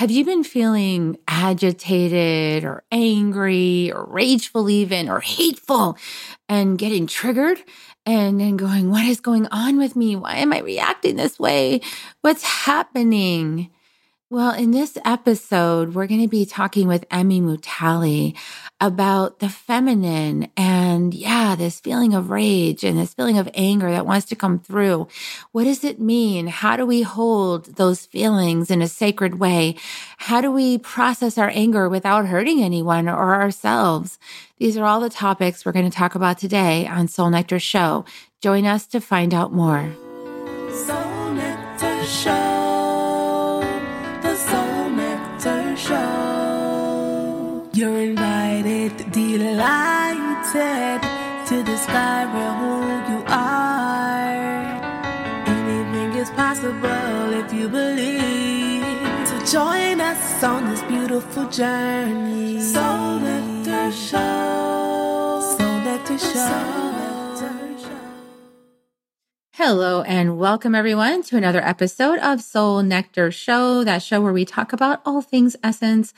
Have you been feeling agitated or angry or rageful, even or hateful and getting triggered? And then going, what is going on with me? Why am I reacting this way? What's happening? Well, in this episode, we're going to be talking with Emmi Mutale about the feminine and, yeah, this feeling of rage and this feeling of anger that wants to come through. What does it mean? How do we hold those feelings in a sacred way? How do we process our anger without hurting anyone or ourselves? These are all the topics we're going to talk about today on Soul Nectar Show. Join us to find out more. Soul Nectar Show. You're invited, delighted to discover who you are. Anything is possible if you believe. So join us on this beautiful journey. Soul Nectar Show. Soul Nectar Show. Hello and welcome everyone to another episode of Soul Nectar Show, that show where we talk about all things essence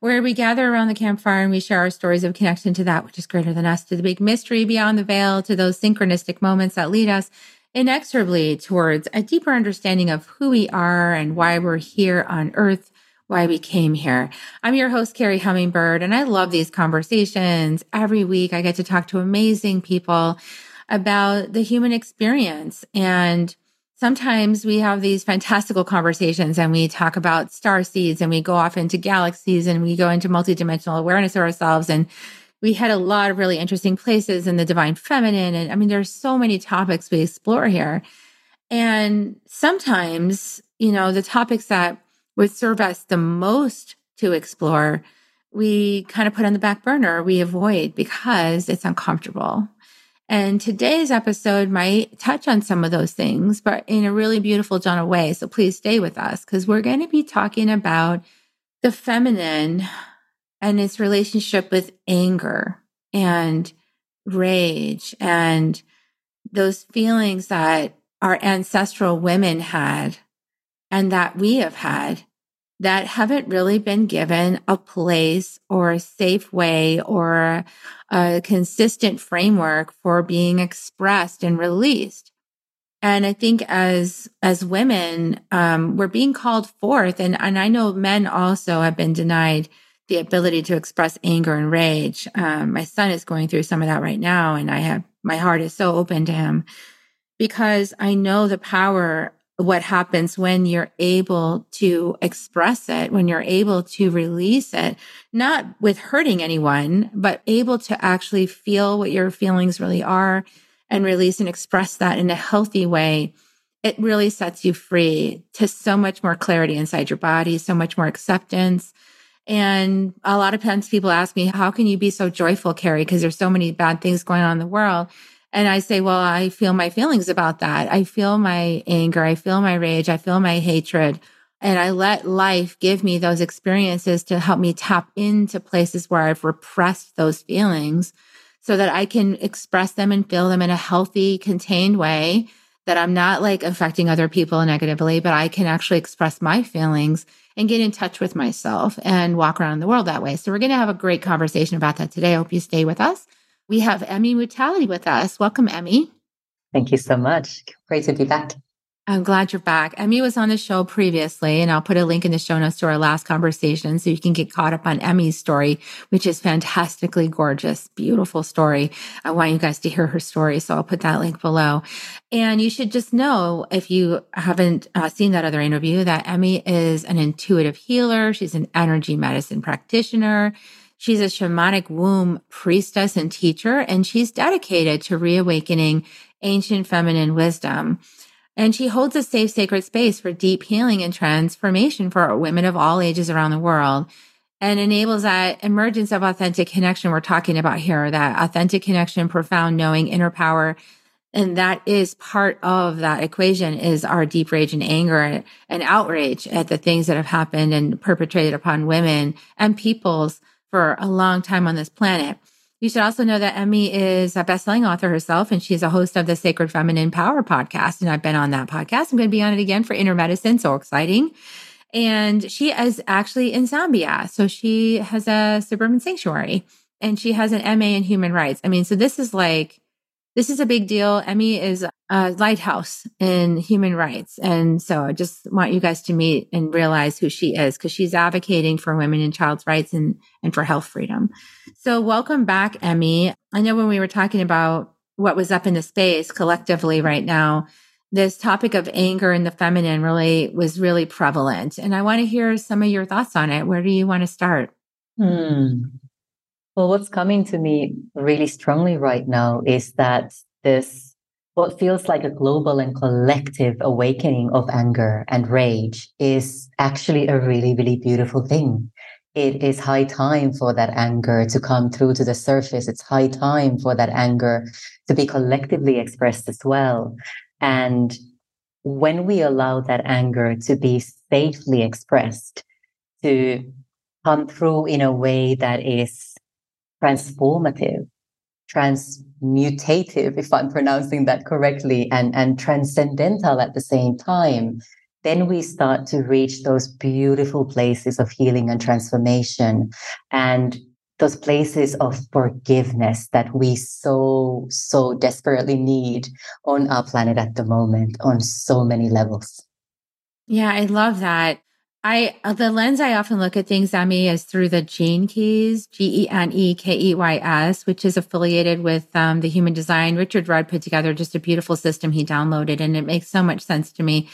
where we gather around the campfire and we share our stories of connection to that which is greater than us, to the big mystery beyond the veil, to those synchronistic moments that lead us inexorably towards a deeper understanding of who we are and why we're here on earth, why we came here. I'm your host, Carrie Hummingbird, and I love these conversations. Every week I get to talk to amazing people about the human experience and sometimes we have these fantastical conversations and we talk about star seeds and we go off into galaxies and we go into multidimensional awareness of ourselves. And we had a lot of really interesting places in the divine feminine. And i mean there's so many topics we explore here. And sometimes you know the topics that would serve us the most to explore we kind of put on the back burner we avoid because it's uncomfortable and today's episode might touch on some of those things, but in a really beautiful, gentle way. So please stay with us because we're going to be talking about the feminine and its relationship with anger and rage and those feelings that our ancestral women had and that we have had that haven't really been given a place or a safe way or a consistent framework for being expressed and released. And I think as as women, um, we're being called forth, and and I know men also have been denied the ability to express anger and rage. Um, my son is going through some of that right now, and I have my heart is so open to him because I know the power what happens when you're able to express it, when you're able to release it, not with hurting anyone, but able to actually feel what your feelings really are and release and express that in a healthy way. It really sets you free to so much more clarity inside your body, so much more acceptance. And a lot of times people ask me, how can you be so joyful, Carrie? Because there's so many bad things going on in the world. And I say, well, I feel my feelings about that. I feel my anger. I feel my rage. I feel my hatred. And I let life give me those experiences to help me tap into places where I've repressed those feelings so that I can express them and feel them in a healthy, contained way that I'm not like affecting other people negatively, but I can actually express my feelings and get in touch with myself and walk around the world that way. So we're going to have a great conversation about that today. I hope you stay with us. We have Emmi Mutale with us. Welcome, Emmi. Thank you so much. Great to be back. I'm glad you're back. Emmi was on the show previously, and I'll put a link in the show notes to our last conversation so you can get caught up on Emmi's story, which is fantastically gorgeous, beautiful story. I want you guys to hear her story, so I'll put that link below. And you should just know, if you haven't uh, seen that other interview, that Emmi is an intuitive healer. She's an energy medicine practitioner. She's a shamanic womb priestess and teacher, and she's dedicated to reawakening ancient feminine wisdom. And she holds a safe, sacred space for deep healing and transformation for women of all ages around the world and enables that emergence of authentic connection we're talking about here, that authentic connection, profound knowing, inner power. And that is part of that equation is our deep rage and anger and outrage at the things that have happened and perpetrated upon women and peoples for a long time on this planet. You should also know that Emmi is a best-selling author herself, and she's a host of the Sacred Feminine Power podcast. And I've been on that podcast. I'm going to be on it again for Inner Medicine. So exciting. And she is actually in Zambia. So she has a suburban sanctuary and she has an MA in human rights. I mean, so this is like, this is a big deal. Emmi is a lighthouse in human rights. And so I just want you guys to meet and realize who she is because she's advocating for women and child's rights and, and for health freedom. So welcome back, Emmi. I know when we were talking about what was up in the space collectively right now, this topic of anger and the feminine really was really prevalent. And I want to hear some of your thoughts on it. Where do you want to start? Hmm. Well, what's coming to me really strongly right now is that this, what feels like a global and collective awakening of anger and rage is actually a really, really beautiful thing. It is high time for that anger to come through to the surface. It's high time for that anger to be collectively expressed as well. And when we allow that anger to be safely expressed, to come through in a way that is transformative, transmutative, if I'm pronouncing that correctly, and, and transcendental at the same time, then we start to reach those beautiful places of healing and transformation and those places of forgiveness that we so, so desperately need on our planet at the moment on so many levels. Yeah, I love that. I the lens I often look at things, Emmi, is through the Gene Keys, G E N E K E Y S, which is affiliated with um, the Human Design. Richard Rudd put together just a beautiful system he downloaded, and it makes so much sense to me.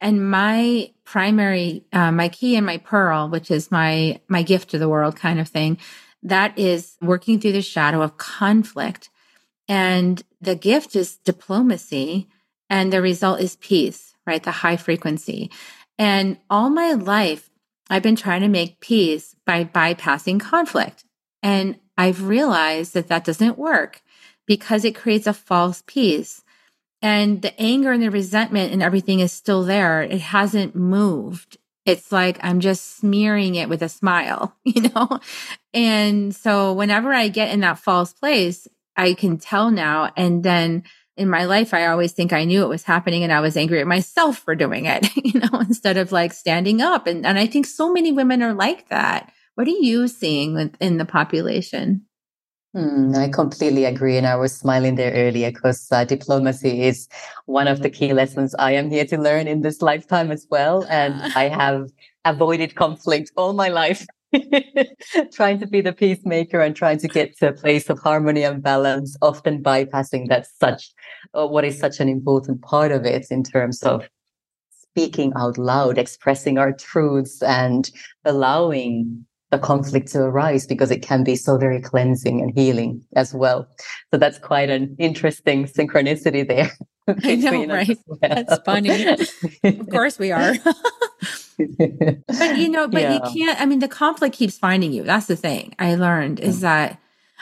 And my primary, uh, my key and my pearl, which is my my gift to the world, kind of thing, that is working through the shadow of conflict, and the gift is diplomacy, and the result is peace, right? The high frequency. And all my life, I've been trying to make peace by bypassing conflict. And I've realized that that doesn't work because it creates a false peace. And the anger and the resentment and everything is still there. It hasn't moved. It's like I'm just smearing it with a smile, you know? And so whenever I get in that false place, I can tell now. And then in my life, I always think I knew it was happening and I was angry at myself for doing it, you know, instead of like standing up. And, and I think so many women are like that. What are you seeing in the population? Hmm, I completely agree. And I was smiling there earlier because uh, diplomacy is one of the key lessons I am here to learn in this lifetime as well. And I have avoided conflict all my life. trying to be the peacemaker and trying to get to a place of harmony and balance, often bypassing that such uh, what is such an important part of it in terms of speaking out loud, expressing our truths, and allowing the conflict to arise because it can be so very cleansing and healing as well. So that's quite an interesting synchronicity there. I know, right? Well. That's funny. of course we are. but you know, but yeah. you can't, I mean, the conflict keeps finding you. That's the thing I learned is mm. that,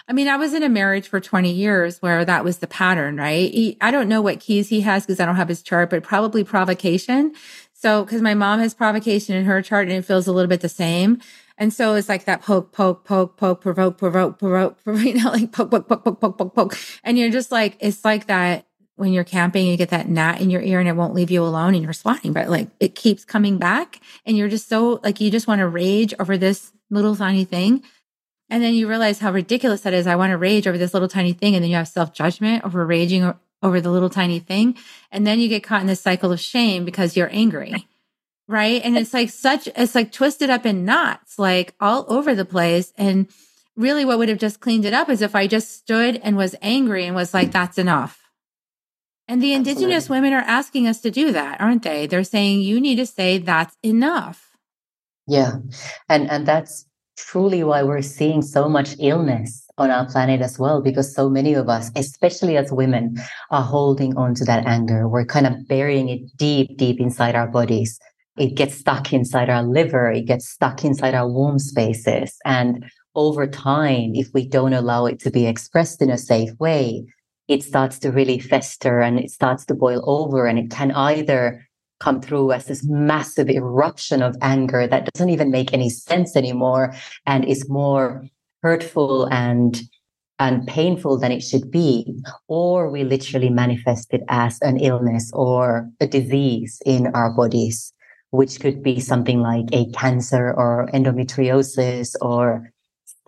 I mean, I was in a marriage for 20 years where that was the pattern, right? He, I don't know what keys he has because I don't have his chart, but probably provocation. So, because my mom has provocation in her chart and it feels a little bit the same. And so it's like that poke, poke, poke, poke, provoke, provoke, provoke, provoke, you know, like poke, poke, poke, poke, poke, poke, poke. And you're just like, it's like that when you're camping, you get that gnat in your ear and it won't leave you alone and you're swatting, but like it keeps coming back and you're just so like you just want to rage over this little tiny thing. And then you realize how ridiculous that is. I want to rage over this little tiny thing. And then you have self judgment over raging over the little tiny thing. And then you get caught in this cycle of shame because you're angry. Right. And it's like such, it's like twisted up in knots, like all over the place. And really what would have just cleaned it up is if I just stood and was angry and was like, that's enough and the indigenous Absolutely. women are asking us to do that, aren't they? They're saying you need to say that's enough. Yeah. And and that's truly why we're seeing so much illness on our planet as well because so many of us especially as women are holding on to that anger we're kind of burying it deep deep inside our bodies it gets stuck inside our liver it gets stuck inside our womb spaces and over time if we don't allow it to be expressed in a safe way it starts to really fester and it starts to boil over and it can either come through as this massive eruption of anger that doesn't even make any sense anymore and is more hurtful and and painful than it should be. Or we literally manifest it as an illness or a disease in our bodies which could be something like a cancer or endometriosis or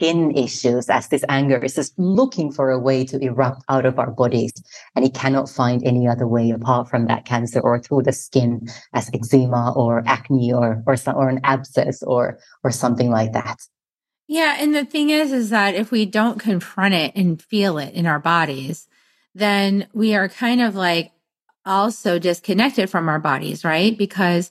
skin issues as this anger is just looking for a way to erupt out of our bodies. And it cannot find any other way apart from that cancer or through the skin as eczema or acne or or, or an abscess or or something like that. Yeah and the thing is is that if we don't confront it and feel it in our bodies then we are kind of like also disconnected from our bodies right? Because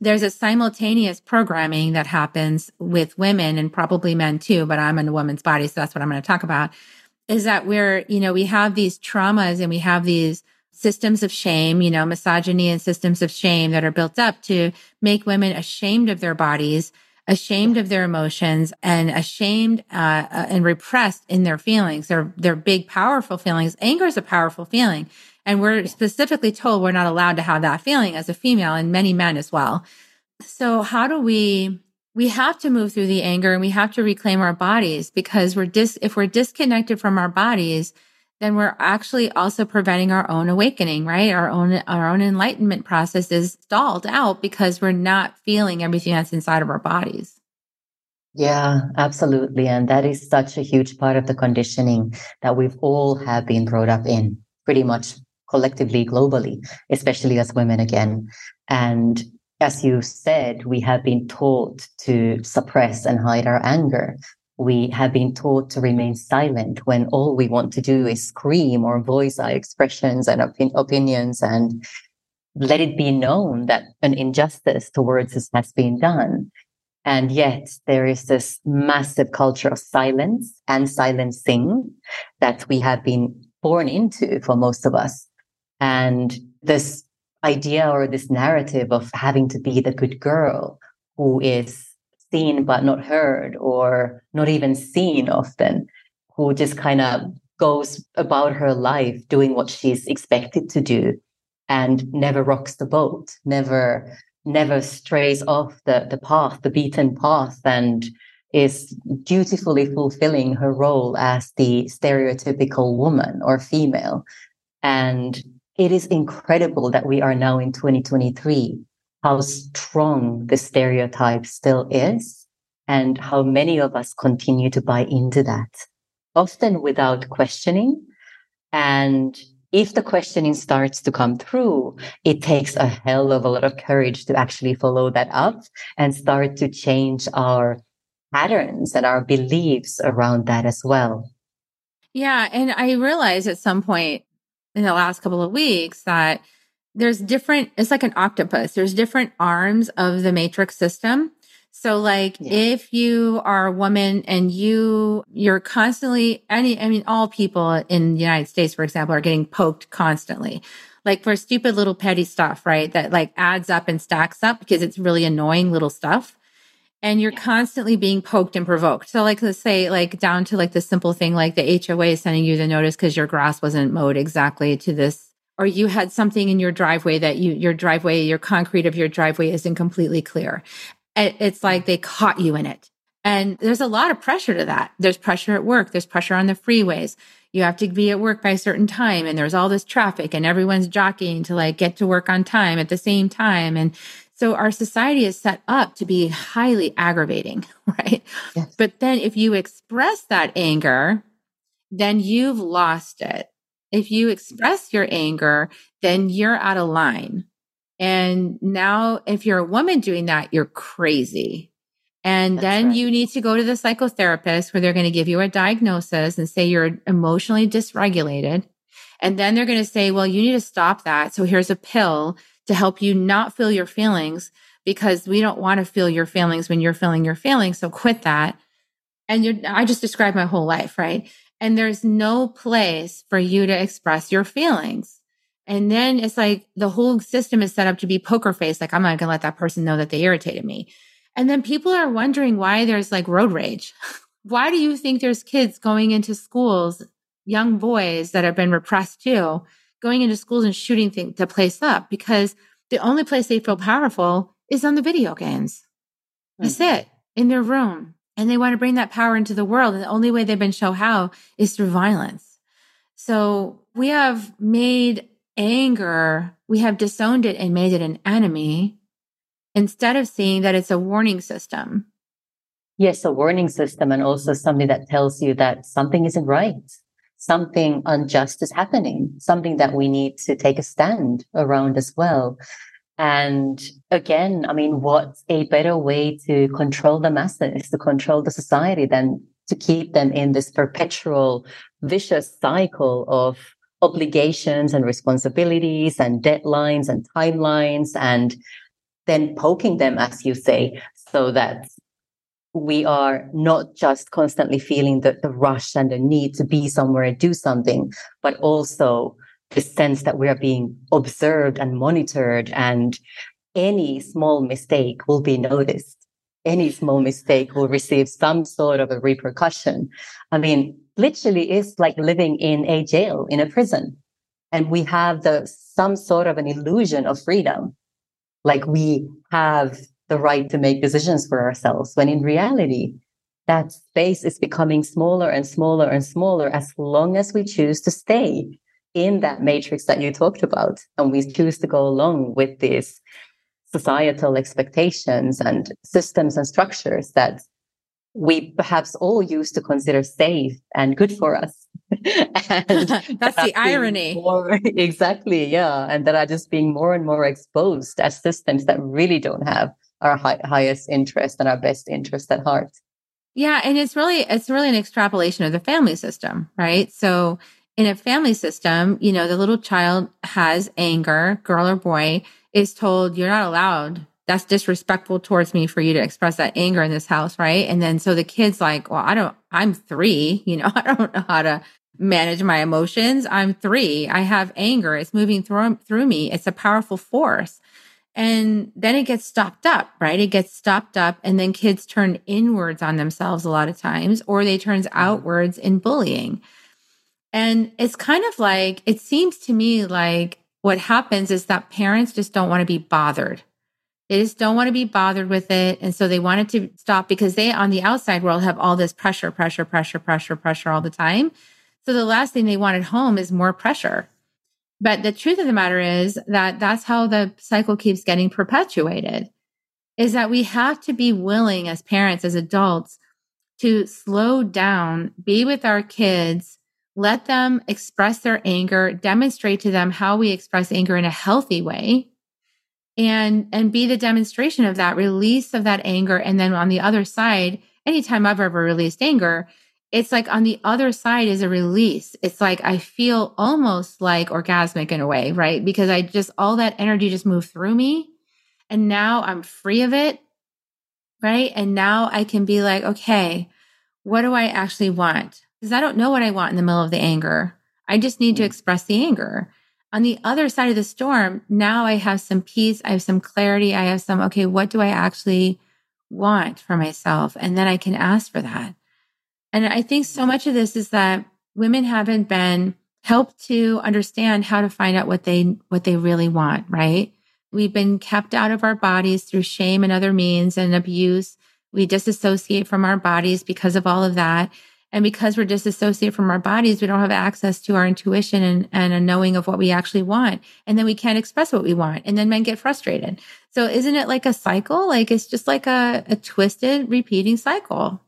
There's a simultaneous programming that happens with women and probably men too, but I'm in a woman's body. So that's what I'm going to talk about is that we're, you know, we have these traumas and we have these systems of shame, you know, misogyny and systems of shame that are built up to make women ashamed of their bodies, ashamed of their emotions and ashamed uh, uh, and repressed in their feelings. They're, they're big, powerful feelings. Anger is a powerful feeling. And we're specifically told we're not allowed to have that feeling as a female and many men as well. So how do we we have to move through the anger and we have to reclaim our bodies because we're dis if we're disconnected from our bodies, then we're actually also preventing our own awakening, right? Our own our own enlightenment process is stalled out because we're not feeling everything that's inside of our bodies. Yeah, absolutely. And that is such a huge part of the conditioning that we've all have been brought up in pretty much collectively, globally, especially as women again. And as you said, we have been taught to suppress and hide our anger. We have been taught to remain silent when all we want to do is scream or voice our expressions and opinions and let it be known that an injustice towards us has been done. And yet there is this massive culture of silence and silencing that we have been born into for most of us. And this idea or this narrative of having to be the good girl who is seen but not heard or not even seen often, who just kind of goes about her life doing what she's expected to do and never rocks the boat, never never strays off the, the path, the beaten path, and is dutifully fulfilling her role as the stereotypical woman or female. And it is incredible that we are now in 2023, how strong the stereotype still is and how many of us continue to buy into that, often without questioning. And if the questioning starts to come through, it takes a hell of a lot of courage to actually follow that up and start to change our patterns and our beliefs around that as well. Yeah. And I realized at some point in the last couple of weeks that there's different, it's like an octopus. There's different arms of the matrix system. So like yeah. if you are a woman and you, you're constantly, any, I mean, all people in the United States, for example, are getting poked constantly. Like for stupid little petty stuff, right? That like adds up and stacks up because it's really annoying little stuff and you're constantly being poked and provoked. So like let's say like down to like the simple thing like the HOA is sending you the notice because your grass wasn't mowed exactly to this or you had something in your driveway that you your driveway your concrete of your driveway isn't completely clear. It's like they caught you in it. And there's a lot of pressure to that. There's pressure at work, there's pressure on the freeways. You have to be at work by a certain time and there's all this traffic and everyone's jockeying to like get to work on time at the same time and so our society is set up to be highly aggravating, right? Yes. But then if you express that anger, then you've lost it. If you express your anger, then you're out of line. And now, if you're a woman doing that, you're crazy. And That's then right. you need to go to the psychotherapist where they're going to give you a diagnosis and say you're emotionally dysregulated. And then they're going to say, well, you need to stop that. So here's a pill to help you not feel your feelings because we don't want to feel your feelings when you're feeling your feelings. So quit that. And you're, I just described my whole life, right? And there's no place for you to express your feelings. And then it's like the whole system is set up to be poker face. Like, I'm not going to let that person know that they irritated me. And then people are wondering why there's like road rage. why do you think there's kids going into schools, young boys that have been repressed too, going into schools and shooting things to place up because the only place they feel powerful is on the video games. That's mm-hmm. it in their room. And they want to bring that power into the world. And the only way they've been shown how is through violence. So we have made anger, we have disowned it and made it an enemy. instead of seeing that it's a warning system. Yes, a warning system, and also something that tells you that something isn't right. Something unjust is happening, something that we need to take a stand around as well. And again, I mean, what's a better way to control the masses, to control the society than to keep them in this perpetual vicious cycle of obligations and responsibilities and deadlines and timelines and then poking them, as you say, so that we are not just constantly feeling the, the rush and the need to be somewhere and do something, but also the sense that we are being observed and monitored and any small mistake will be noticed. Any small mistake will receive some sort of a repercussion. I mean, literally it's like living in a jail, in a prison. And we have the some sort of an illusion of freedom. Like we have the right to make decisions for ourselves when in reality, that space is becoming smaller and smaller and smaller as long as we choose to stay in that matrix that you talked about. And we choose to go along with these societal expectations and systems and structures that we perhaps all used to consider safe and good for us. and That's the irony. More, exactly. Yeah. And that are just being more and more exposed as systems that really don't have our hi- highest interest and our best interest at heart. Yeah. And it's really, it's really an extrapolation of the family system, right? So in a family system, you know, the little child has anger, girl or boy, is told, you're not allowed. That's disrespectful towards me for you to express that anger in this house, right? And then so the kid's like, well, I don't, I'm three, you know, I don't know how to manage my emotions. I'm three. I have anger. It's moving through, through me. It's a powerful force. And then it gets stopped up, right? It gets stopped up and then kids turn inwards on themselves a lot of times, or they turns mm-hmm. outwards in bullying. And it's kind of like, it seems to me like what happens is that parents just don't want to be bothered. They just don't want to be bothered with it. And so they want it to stop because they, on the outside world, have all this pressure, pressure, pressure, pressure, pressure all the time. So the last thing they want at home is more pressure. But the truth of the matter is that that's how the cycle keeps getting perpetuated is that we have to be willing as parents, as adults, to slow down, be with our kids, let them express their anger, demonstrate to them how we express anger in a healthy way and and be the demonstration of that release of that anger. And then on the other side anytime I've ever released anger it's like on the other side is a release. It's like I feel almost like orgasmic in a way, right? Because I just, all that energy just moved through me. And now I'm free of it, right? And now I can be like, okay, what do I actually want? Because I don't know what I want in the middle of the anger. I just need to mm. express the anger. On the other side of the storm, now I have some peace. I have some clarity. I have some, okay, what do I actually want for myself? And then I can ask for that. And I think so much of this is that women haven't been helped to understand how to find out what they what they really want, right? We've been kept out of our bodies through shame and other means and abuse. We disassociate from our bodies because of all of that. And because we're disassociated from our bodies, we don't have access to our intuition and, and a knowing of what we actually want. And then we can't express what we want. And then men get frustrated. So isn't it like a cycle? Like it's just like a, a twisted, repeating cycle.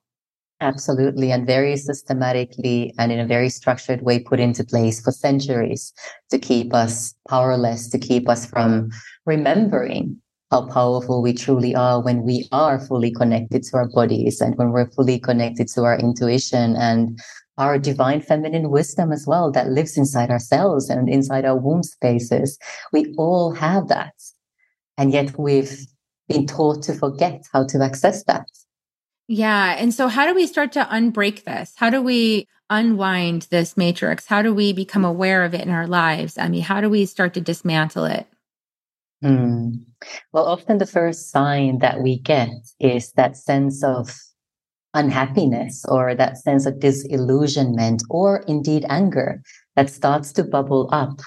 Absolutely. And very systematically and in a very structured way put into place for centuries to keep us powerless, to keep us from remembering how powerful we truly are when we are fully connected to our bodies and when we're fully connected to our intuition and our divine feminine wisdom as well that lives inside ourselves and inside our womb spaces. We all have that. And yet we've been taught to forget how to access that. Yeah. And so, how do we start to unbreak this? How do we unwind this matrix? How do we become aware of it in our lives? I mean, how do we start to dismantle it? Hmm. Well, often the first sign that we get is that sense of unhappiness or that sense of disillusionment or indeed anger that starts to bubble up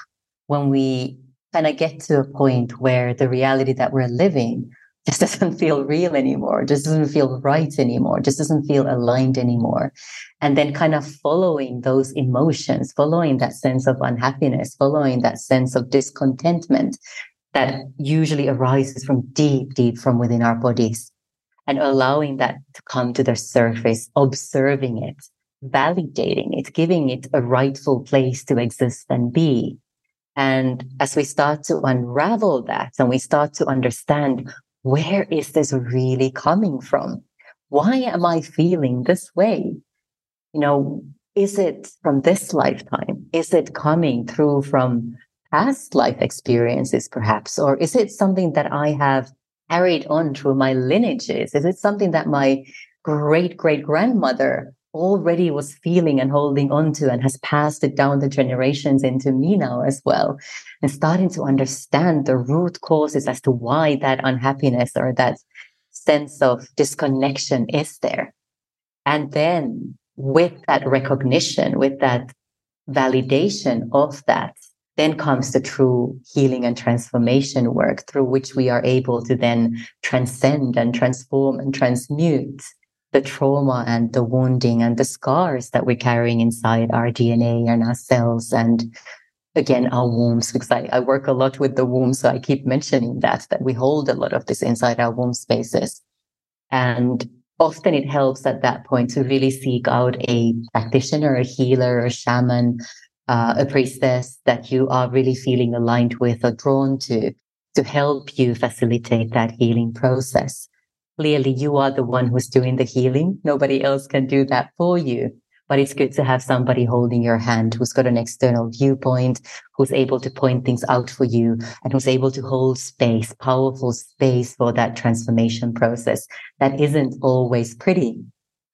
when we kind of get to a point where the reality that we're living just doesn't feel real anymore, just doesn't feel right anymore, just doesn't feel aligned anymore. And then kind of following those emotions, following that sense of unhappiness, following that sense of discontentment that usually arises from deep, deep from within our bodies and allowing that to come to the surface, observing it, validating it, giving it a rightful place to exist and be. And as we start to unravel that and we start to understand where is this really coming from? Why am I feeling this way? You know, is it from this lifetime? Is it coming through from past life experiences, perhaps? Or is it something that I have carried on through my lineages? Is it something that my great great grandmother already was feeling and holding on to and has passed it down the generations into me now as well? And starting to understand the root causes as to why that unhappiness or that sense of disconnection is there. And then with that recognition, with that validation of that, then comes the true healing and transformation work through which we are able to then transcend and transform and transmute the trauma and the wounding and the scars that we're carrying inside our DNA and our cells and again our wombs because I, I work a lot with the womb so I keep mentioning that that we hold a lot of this inside our womb spaces and often it helps at that point to really seek out a practitioner, a healer, a shaman, uh, a priestess that you are really feeling aligned with or drawn to, to help you facilitate that healing process. Clearly, you are the one who's doing the healing. Nobody else can do that for you but it's good to have somebody holding your hand who's got an external viewpoint, who's able to point things out for you and who's able to hold space, powerful space for that transformation process that isn't always pretty.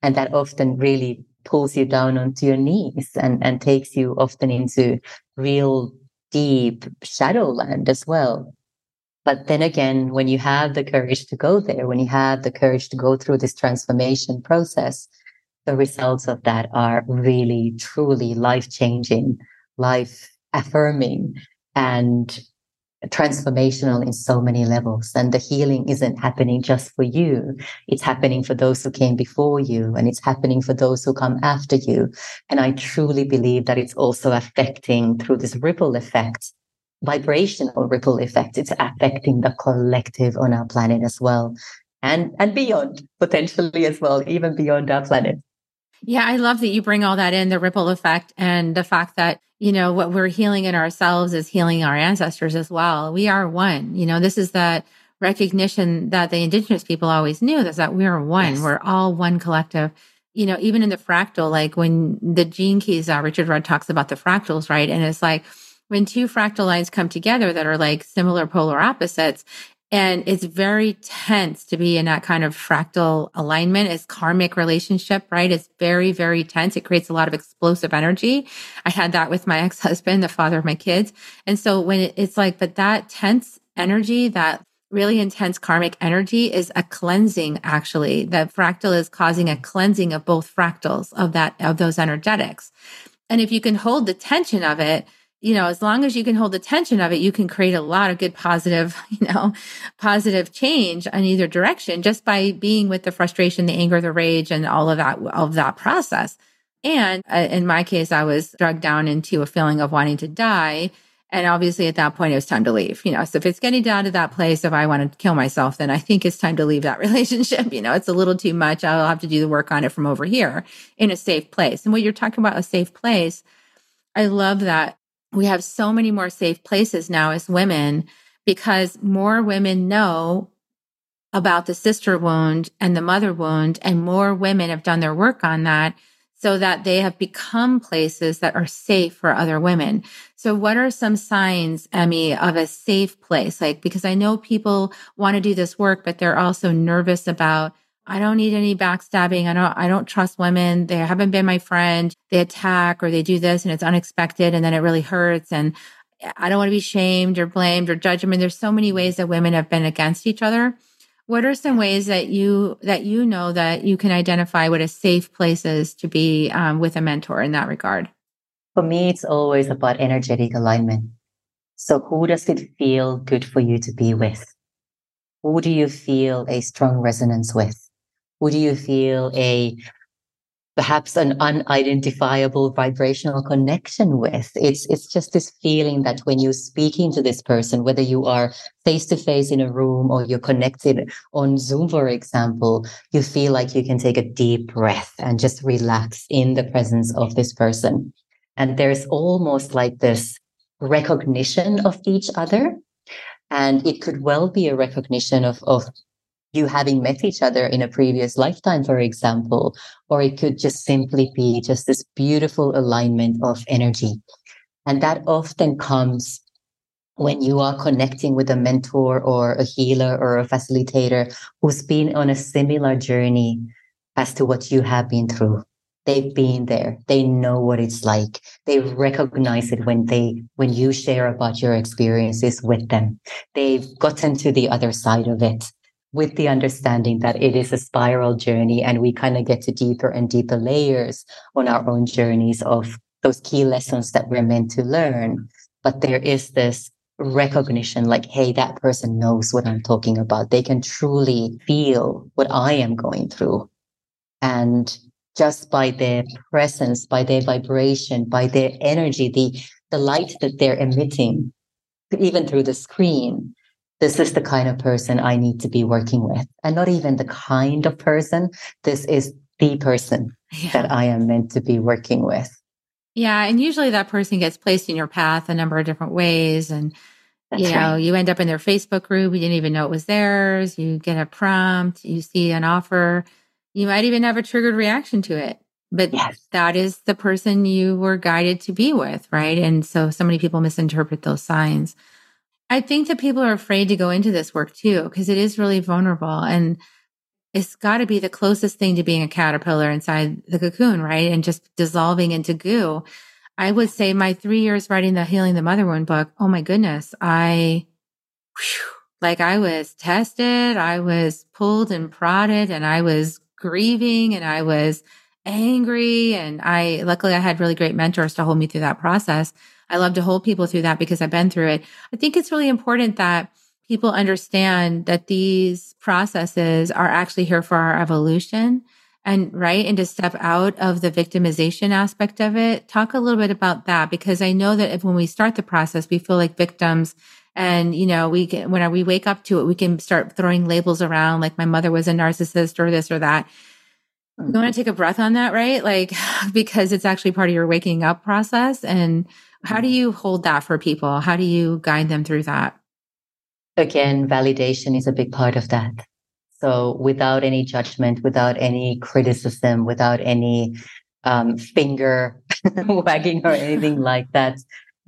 And that often really pulls you down onto your knees and, and takes you often into real deep shadowland as well. But then again, when you have the courage to go there, when you have the courage to go through this transformation process, the results of that are really, truly life changing, life affirming, and transformational in so many levels. And the healing isn't happening just for you. It's happening for those who came before you and it's happening for those who come after you. And I truly believe that it's also affecting through this ripple effect, vibrational ripple effect. It's affecting the collective on our planet as well. And, and beyond potentially as well, even beyond our planet. Yeah, I love that you bring all that in the ripple effect and the fact that, you know, what we're healing in ourselves is healing our ancestors as well. We are one. You know, this is that recognition that the indigenous people always knew is that we're one. Yes. We're all one collective. You know, even in the fractal, like when the gene keys, uh, Richard Rudd talks about the fractals, right? And it's like, when two fractal lines come together that are like similar polar opposites, and it's very tense to be in that kind of fractal alignment. It's karmic relationship, right? It's very, very tense. It creates a lot of explosive energy. I had that with my ex-husband, the father of my kids. And so when it's like, but that tense energy, that really intense karmic energy is a cleansing actually that fractal is causing a cleansing of both fractals of that of those energetics and if you can hold the tension of it you know, as long as you can hold the tension of it, you can create a lot of good positive, you know, positive change in either direction just by being with the frustration, the anger, the rage, and all of that, all of that process. And uh, in my case, I was drugged down into a feeling of wanting to die. And obviously at that point, it was time to leave, you know. So if it's getting down to that place, if I want to kill myself, then I think it's time to leave that relationship. You know, it's a little too much. I'll have to do the work on it from over here in a safe place. And what you're talking about, a safe place, I love that we have so many more safe places now as women because more women know about the sister wound and the mother wound, and more women have done their work on that so that they have become places that are safe for other women. So, what are some signs, Emmi, of a safe place? Like, because I know people want to do this work, but they're also nervous about I don't need any backstabbing. I don't, I don't trust women. They haven't been my friend. They attack or they do this and it's unexpected and then it really hurts. And I don't want to be shamed or blamed or judged. I mean, there's so many ways that women have been against each other. What are some ways that you, that you know that you can identify what a safe place is to be um, with a mentor in that regard? For me, it's always about energetic alignment. So who does it feel good for you to be with? Who do you feel a strong resonance with? Do you feel a perhaps an unidentifiable vibrational connection with. It's it's just this feeling that when you're speaking to this person, whether you are face to face in a room or you're connected on Zoom, for example, you feel like you can take a deep breath and just relax in the presence of this person. And there's almost like this recognition of each other. And it could well be a recognition of, of you having met each other in a previous lifetime, for example, or it could just simply be just this beautiful alignment of energy. And that often comes when you are connecting with a mentor or a healer or a facilitator who's been on a similar journey as to what you have been through. They've been there. They know what it's like. They recognize it when they, when you share about your experiences with them. They've gotten to the other side of it with the understanding that it is a spiral journey and we kind of get to deeper and deeper layers on our own journeys of those key lessons that we're meant to learn. But there is this recognition like, hey, that person knows what I'm talking about. They can truly feel what I am going through. And just by their presence, by their vibration, by their energy, the, the light that they're emitting, even through the screen, this is the kind of person I need to be working with. And not even the kind of person, this is the person yeah. that I am meant to be working with. Yeah. And usually that person gets placed in your path a number of different ways. And, That's you know, right. you end up in their Facebook group. You didn't even know it was theirs. You get a prompt, you see an offer. You might even have a triggered reaction to it. But yes. that is the person you were guided to be with, right? And so so many people misinterpret those signs. I think that people are afraid to go into this work too, because it is really vulnerable and it's got to be the closest thing to being a caterpillar inside the cocoon, right? And just dissolving into goo. I would say my three years writing the Healing the Mother Wound book, oh my goodness, I, whew, like I was tested, I was pulled and prodded, and I was grieving and I was angry. And I, luckily, I had really great mentors to hold me through that process. I love to hold people through that because I've been through it. I think it's really important that people understand that these processes are actually here for our evolution. And right and to step out of the victimization aspect of it talk a little bit about that because i know that if when we start the process we feel like victims and you know we can when we wake up to it we can start throwing labels around like my mother was a narcissist or this or that. You want to take a breath on that right? Like because it's actually part of your waking up process and how do you hold that for people? How do you guide them through that? Again, validation is a big part of that. So without any judgment, without any criticism, without any um, finger wagging or anything like that,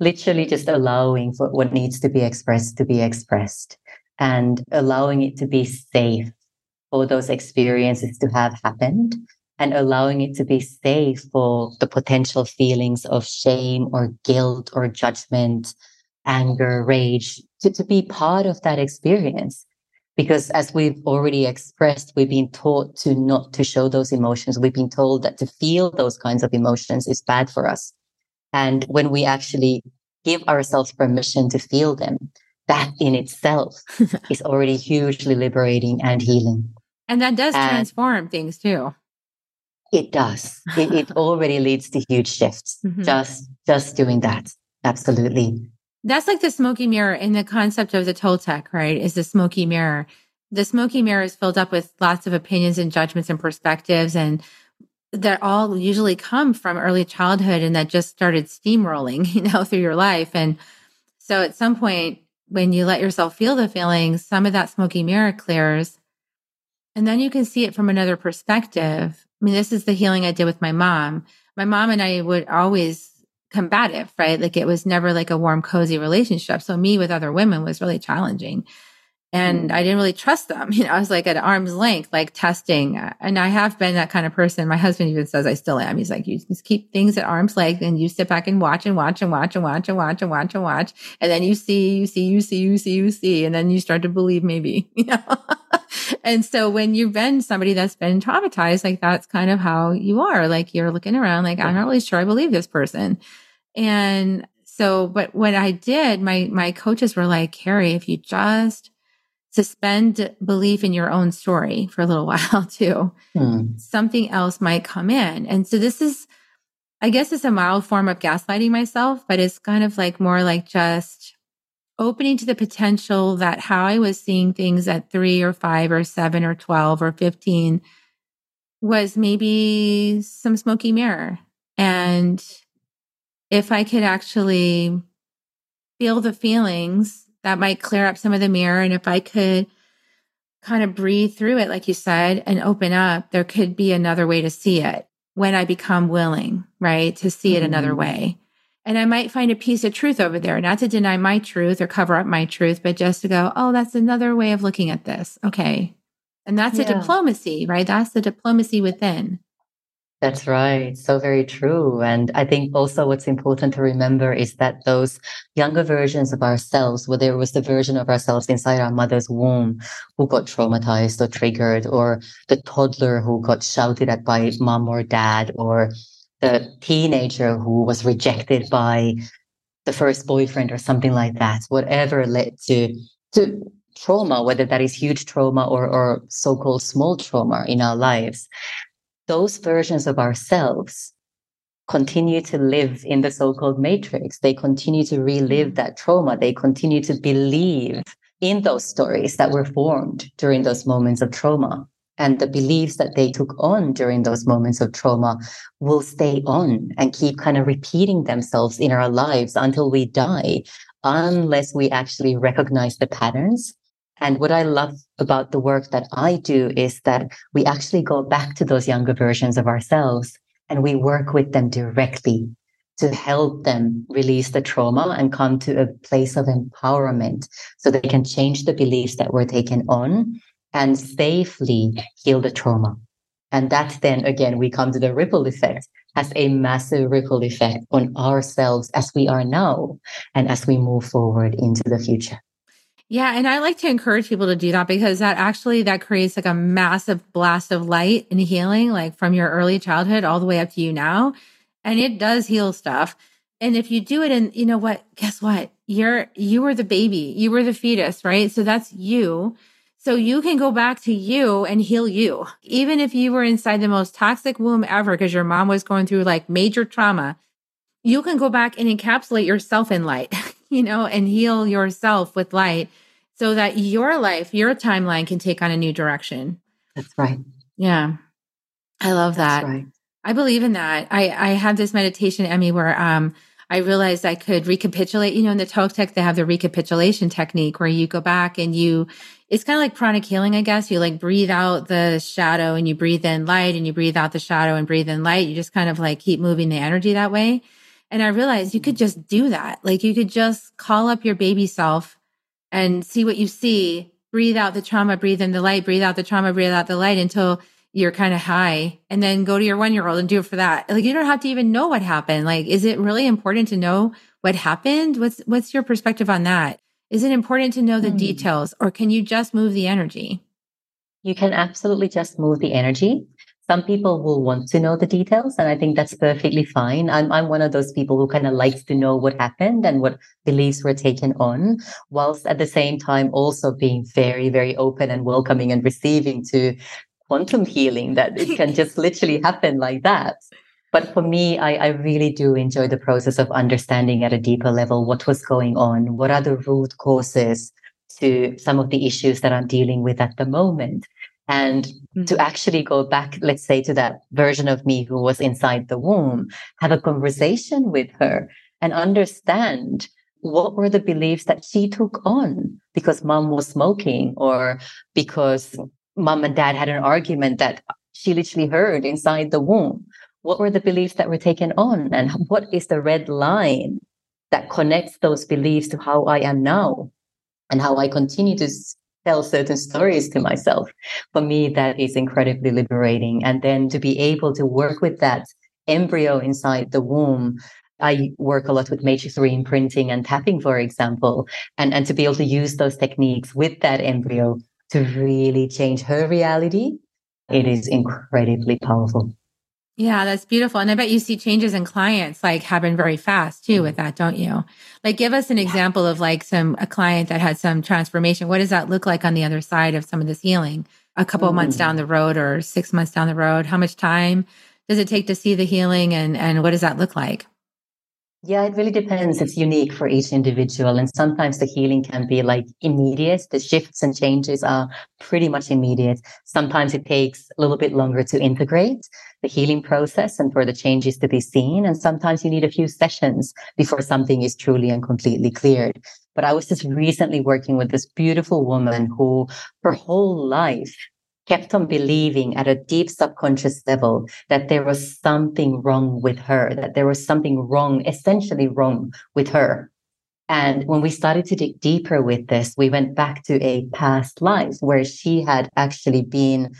literally just allowing for what needs to be expressed to be expressed and allowing it to be safe for those experiences to have happened and allowing it to be safe for the potential feelings of shame or guilt or judgment, anger, rage to, to be part of that experience. Because as we've already expressed, we've been taught to not to show those emotions. We've been told that to feel those kinds of emotions is bad for us. And when we actually give ourselves permission to feel them, that in itself is already hugely liberating and healing. And that does and, transform things too. It does. It, it already leads to huge shifts. Mm-hmm. Just just doing that. Absolutely. That's like the smoky mirror in the concept of the Toltec, right? Is the smoky mirror. The smoky mirror is filled up with lots of opinions and judgments and perspectives and that all usually come from early childhood and that just started steamrolling, you know, through your life. And so at some point, when you let yourself feel the feelings, some of that smoky mirror clears. And then you can see it from another perspective. I mean, this is the healing I did with my mom. My mom and I would always combative, right? Like it was never like a warm, cozy relationship. So me with other women was really challenging. And mm. I didn't really trust them. You know, I was like at arm's length, like testing. And I have been that kind of person. My husband even says I still am. He's like, you just keep things at arm's length and you sit back and watch and watch and watch and watch and watch and watch and watch. And then you see, you see, you see, you see, you see. And then you start to believe maybe, you know? And so when you've been somebody that's been traumatized, like that's kind of how you are. Like you're looking around, like, I'm not really sure I believe this person. And so, but what I did, my, my coaches were like, Carrie, if you just suspend belief in your own story for a little while too, Hmm. something else might come in. And so this is, I guess it's a mild form of gaslighting myself, but it's kind of like more like just opening to the potential that how I was seeing things at three or five or seven or 12 or 15 was maybe some smoky mirror. And if I could actually feel the feelings, that might clear up some of the mirror. And if I could kind of breathe through it, like you said, and open up, there could be another way to see it when I become willing, right? To see it another Mhm. way. And I might find a piece of truth over there, not to deny my truth or cover up my truth, but just to go, oh, that's another way of looking at this. Okay. And that's a diplomacy, right? That's the diplomacy within. That's right. So very true. And I think also what's important to remember is that those younger versions of ourselves, whether it was the version of ourselves inside our mother's womb who got traumatized or triggered, or the toddler who got shouted at by mom or dad, or the teenager who was rejected by the first boyfriend or something like that, whatever led to, to trauma, whether that is huge trauma or, or so-called small trauma in our lives those versions of ourselves continue to live in the so-called matrix. They continue to relive that trauma. They continue to believe in those stories that were formed during those moments of trauma. And the beliefs that they took on during those moments of trauma will stay on and keep kind of repeating themselves in our lives until we die, unless we actually recognize the patterns. And what I love about the work that I do is that we actually go back to those younger versions of ourselves and we work with them directly to help them release the trauma and come to a place of empowerment so they can change the beliefs that were taken on and safely heal the trauma. And that then again, we come to the ripple effect has a massive ripple effect on ourselves as we are now and as we move forward into the future. Yeah, and I like to encourage people to do that because that actually that creates like a massive blast of light and healing like from your early childhood all the way up to you now. And it does heal stuff. And if you do it and you know what, guess what? You're you were the baby. You were the fetus, right? So that's you. So you can go back to you and heal you. Even if you were inside the most toxic womb ever because your mom was going through like major trauma, you can go back and encapsulate yourself in light, you know, and heal yourself with light so that your life, your timeline can take on a new direction. That's right. Yeah. I love that. Right. I believe in that. I, I had this meditation, Emmi, where um I realized I could recapitulate. You know, in the Toltec, they have the recapitulation technique where you go back and you, it's kind of like pranic healing, I guess. You like breathe out the shadow and you breathe in light and you breathe out the shadow and breathe in light. You just kind of like keep moving the energy that way. And I realized you could just do that. Like you could just call up your baby self and see what you see, breathe out the trauma, breathe in the light, breathe out the trauma, breathe out the light until you're kind of high and then go to your one year old and do it for that. Like you don't have to even know what happened. Like, is it really important to know what happened? What's, what's your perspective on that? Is it important to know the Hmm. details or can you just move the energy? You can absolutely just move the energy. Some people will want to know the details, and I think that's perfectly fine. I'm, I'm one of those people who kind of likes to know what happened and what beliefs were taken on, whilst at the same time also being very, very open and welcoming and receiving to quantum healing that it can just literally happen like that. But for me, I, I really do enjoy the process of understanding at a deeper level what was going on, what are the root causes to some of the issues that I'm dealing with at the moment. And to mm-hmm. actually go back, let's say, to that version of me who was inside the womb, have a conversation with her and understand what were the beliefs that she took on because mom was smoking or because mom and dad had an argument that she literally heard inside the womb. What were the beliefs that were taken on? And what is the red line that connects those beliefs to how I am now and how I continue to tell certain stories to myself? For me, that is incredibly liberating. And then to be able to work with that embryo inside the womb. I work a lot with matrix re-imprinting and tapping, for example, and, and to be able to use those techniques with that embryo to really change her reality, it is incredibly powerful. Yeah, that's beautiful. And I bet you see changes in clients like happen very fast too with that, don't you? Like give us an example of like some a client that had some transformation. What does that look like on the other side of some of this healing? A couple mm. of months down the road or 6 months down the road? How much time does it take to see the healing and and what does that look like? Yeah, it really depends. It's unique for each individual. And sometimes the healing can be like immediate. The shifts and changes are pretty much immediate. Sometimes it takes a little bit longer to integrate the healing process and for the changes to be seen. And sometimes you need a few sessions before something is truly and completely cleared. But I was just recently working with this beautiful woman who her whole life kept on believing at a deep subconscious level that there was something wrong with her, that there was something wrong, essentially wrong with her. And when we started to dig deeper with this, we went back to a past life where she had actually been.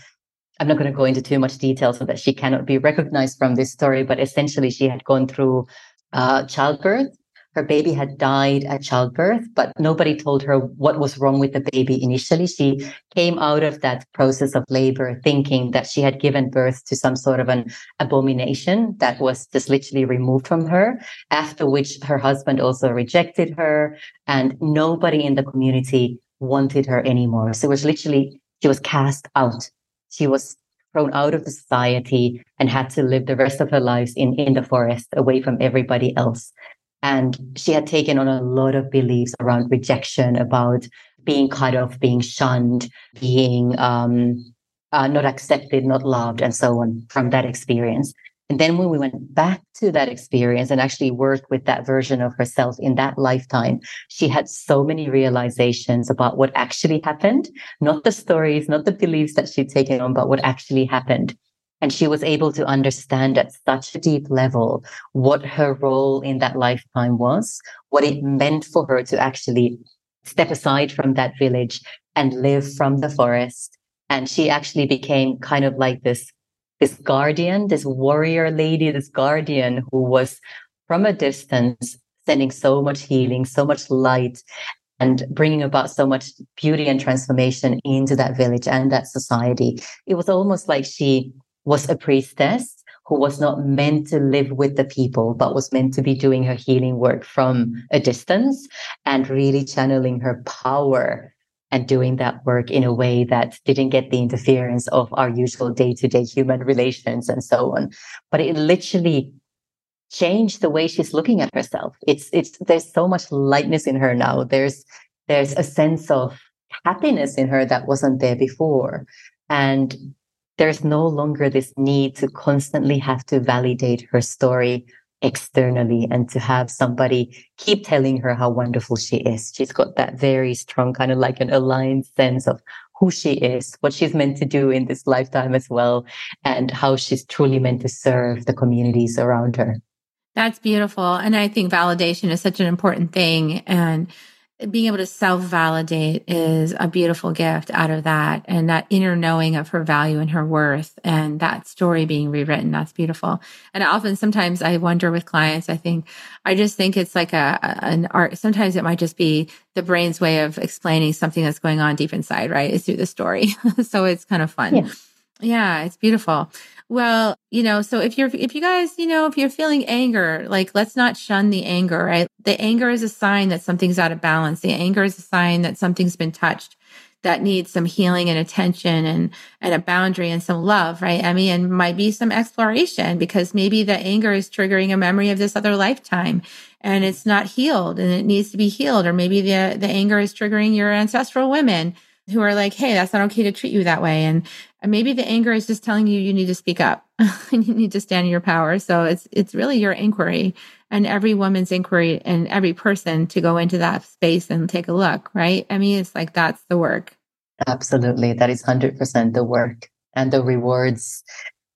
I'm not going to go into too much detail so that she cannot be recognized from this story, but essentially she had gone through uh, childbirth her baby had died at childbirth, but nobody told her what was wrong with the baby initially. She came out of that process of labor thinking that she had given birth to some sort of an abomination that was just literally removed from her, after which her husband also rejected her, and nobody in the community wanted her anymore. So it was literally, she was cast out. She was thrown out of the society and had to live the rest of her lives in, in the forest away from everybody else. And she had taken on a lot of beliefs around rejection, about being cut off, being shunned, being um, uh, not accepted, not loved, and so on from that experience. And then when we went back to that experience and actually worked with that version of herself in that lifetime, she had so many realizations about what actually happened, not the stories, not the beliefs that she'd taken on, but what actually happened. And she was able to understand at such a deep level what her role in that lifetime was, what it meant for her to actually step aside from that village and live from the forest. And she actually became kind of like this, this guardian, this warrior lady, this guardian who was from a distance sending so much healing, so much light and bringing about so much beauty and transformation into that village and that society. It was almost like she was a priestess who was not meant to live with the people, but was meant to be doing her healing work from a distance and really channeling her power and doing that work in a way that didn't get the interference of our usual day to day human relations and so on. But it literally changed the way she's looking at herself. It's, it's, there's so much lightness in her now. There's, there's a sense of happiness in her that wasn't there before. And there's no longer this need to constantly have to validate her story externally and to have somebody keep telling her how wonderful she is. She's got that very strong kind of like an aligned sense of who she is, what she's meant to do in this lifetime as well, and how she's truly meant to serve the communities around her. That's beautiful. And I think validation is such an important thing. And being able to self validate is a beautiful gift out of that and that inner knowing of her value and her worth and that story being rewritten. That's beautiful. And often, sometimes I wonder with clients, I think, I just think it's like a, an art. Sometimes it might just be the brain's way of explaining something that's going on deep inside, right? Is through the story. so it's kind of fun. Yeah. Yeah, it's beautiful. Well, you know, so if you're, if you guys, you know, if you're feeling anger, like let's not shun the anger, right? The anger is a sign that something's out of balance. The anger is a sign that something's been touched that needs some healing and attention and, and a boundary and some love, right? Emmi? and might be some exploration because maybe the anger is triggering a memory of this other lifetime and it's not healed and it needs to be healed. Or maybe the, the anger is triggering your ancestral women who are like, Hey, that's not okay to treat you that way. And maybe the anger is just telling you you need to speak up and you need to stand in your power. So it's it's really your inquiry and every woman's inquiry and every person to go into that space and take a look, right? I mean, it's like that's the work. Absolutely. That is 100% the work. And the rewards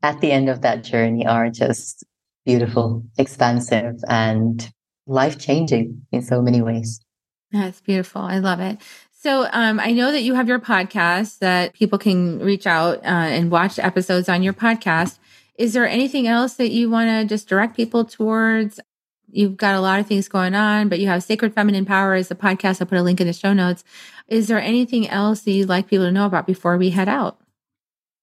at the end of that journey are just beautiful, expansive, and life changing in so many ways. That's beautiful. I love it. So um, I know that you have your podcast that people can reach out uh, and watch episodes on your podcast. Is there anything else that you want to just direct people towards? You've got a lot of things going on, but you have Sacred Feminine Power as a podcast. I'll put a link in the show notes. Is there anything else that you'd like people to know about before we head out?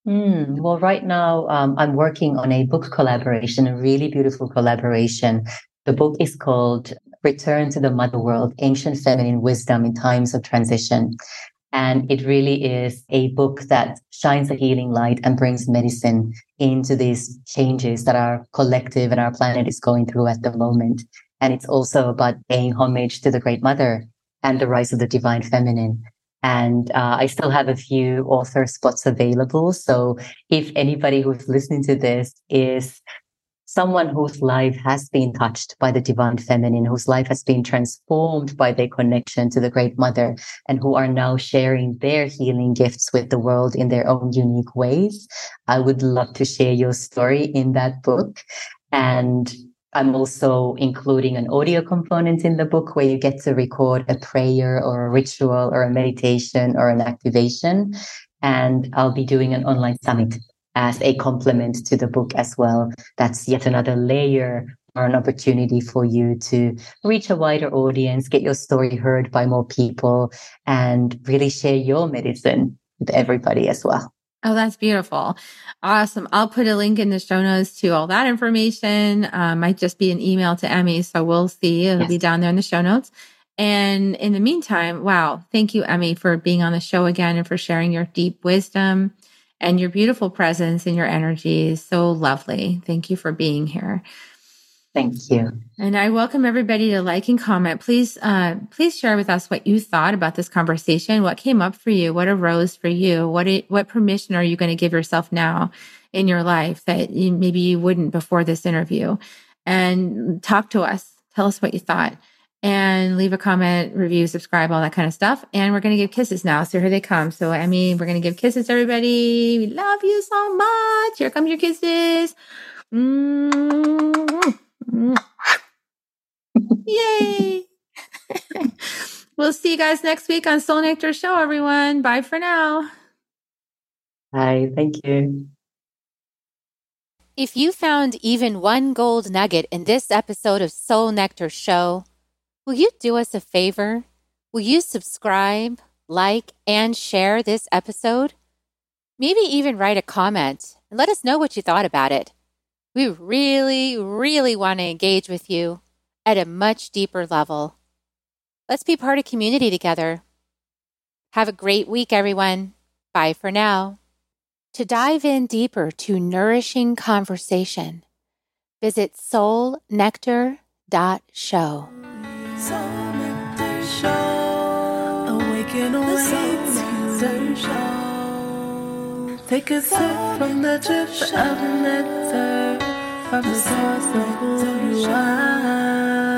Mm, well, right now um, I'm working on a book collaboration, a really beautiful collaboration. The book is called Return to the Mother World Ancient Feminine Wisdom in Times of Transition. And it really is a book that shines a healing light and brings medicine into these changes that our collective and our planet is going through at the moment. And it's also about paying homage to the Great Mother and the rise of the Divine Feminine. And uh, I still have a few author spots available. So if anybody who's listening to this is someone whose life has been touched by the divine feminine, whose life has been transformed by their connection to the great mother, and who are now sharing their healing gifts with the world in their own unique ways, I would love to share your story in that book. And I'm also including an audio component in the book where you get to record a prayer or a ritual or a meditation or an activation. And I'll be doing an online summit as a complement to the book as well. That's yet another layer or an opportunity for you to reach a wider audience, get your story heard by more people, and really share your medicine with everybody as well. Oh, that's beautiful. Awesome. I'll put a link in the show notes to all that information. Um, might just be an email to Emmi. So we'll see. It'll yes. be down there in the show notes. And in the meantime, wow, thank you, Emmi, for being on the show again and for sharing your deep wisdom and your beautiful presence and your energy is so lovely. Thank you for being here. Thank you. And I welcome everybody to like and comment. Please, uh, please share with us what you thought about this conversation. What came up for you? What arose for you? What it, what permission are you going to give yourself now in your life that you, maybe you wouldn't before this interview? And talk to us. Tell us what you thought. And leave a comment, review, subscribe, all that kind of stuff. And we're going to give kisses now. So here they come. So, I mean, we're going to give kisses, everybody. We love you so much. Here come your kisses. Mm-hmm. Yay! we'll see you guys next week on Soul Nectar Show, everyone. Bye for now. Bye. Thank you. If you found even one gold nugget in this episode of Soul Nectar Show, will you do us a favor? Will you subscribe, like, and share this episode? Maybe even write a comment and let us know what you thought about it. We really, really want to engage with you at a much deeper level. Let's be part of community together. Have a great week, everyone. Bye for now. To dive in deeper to nourishing conversation, visit soulnectar.show. Soul Nectar Show. Awaken, awaken, show. Take a sip from the drip of nectar from the source of who you are.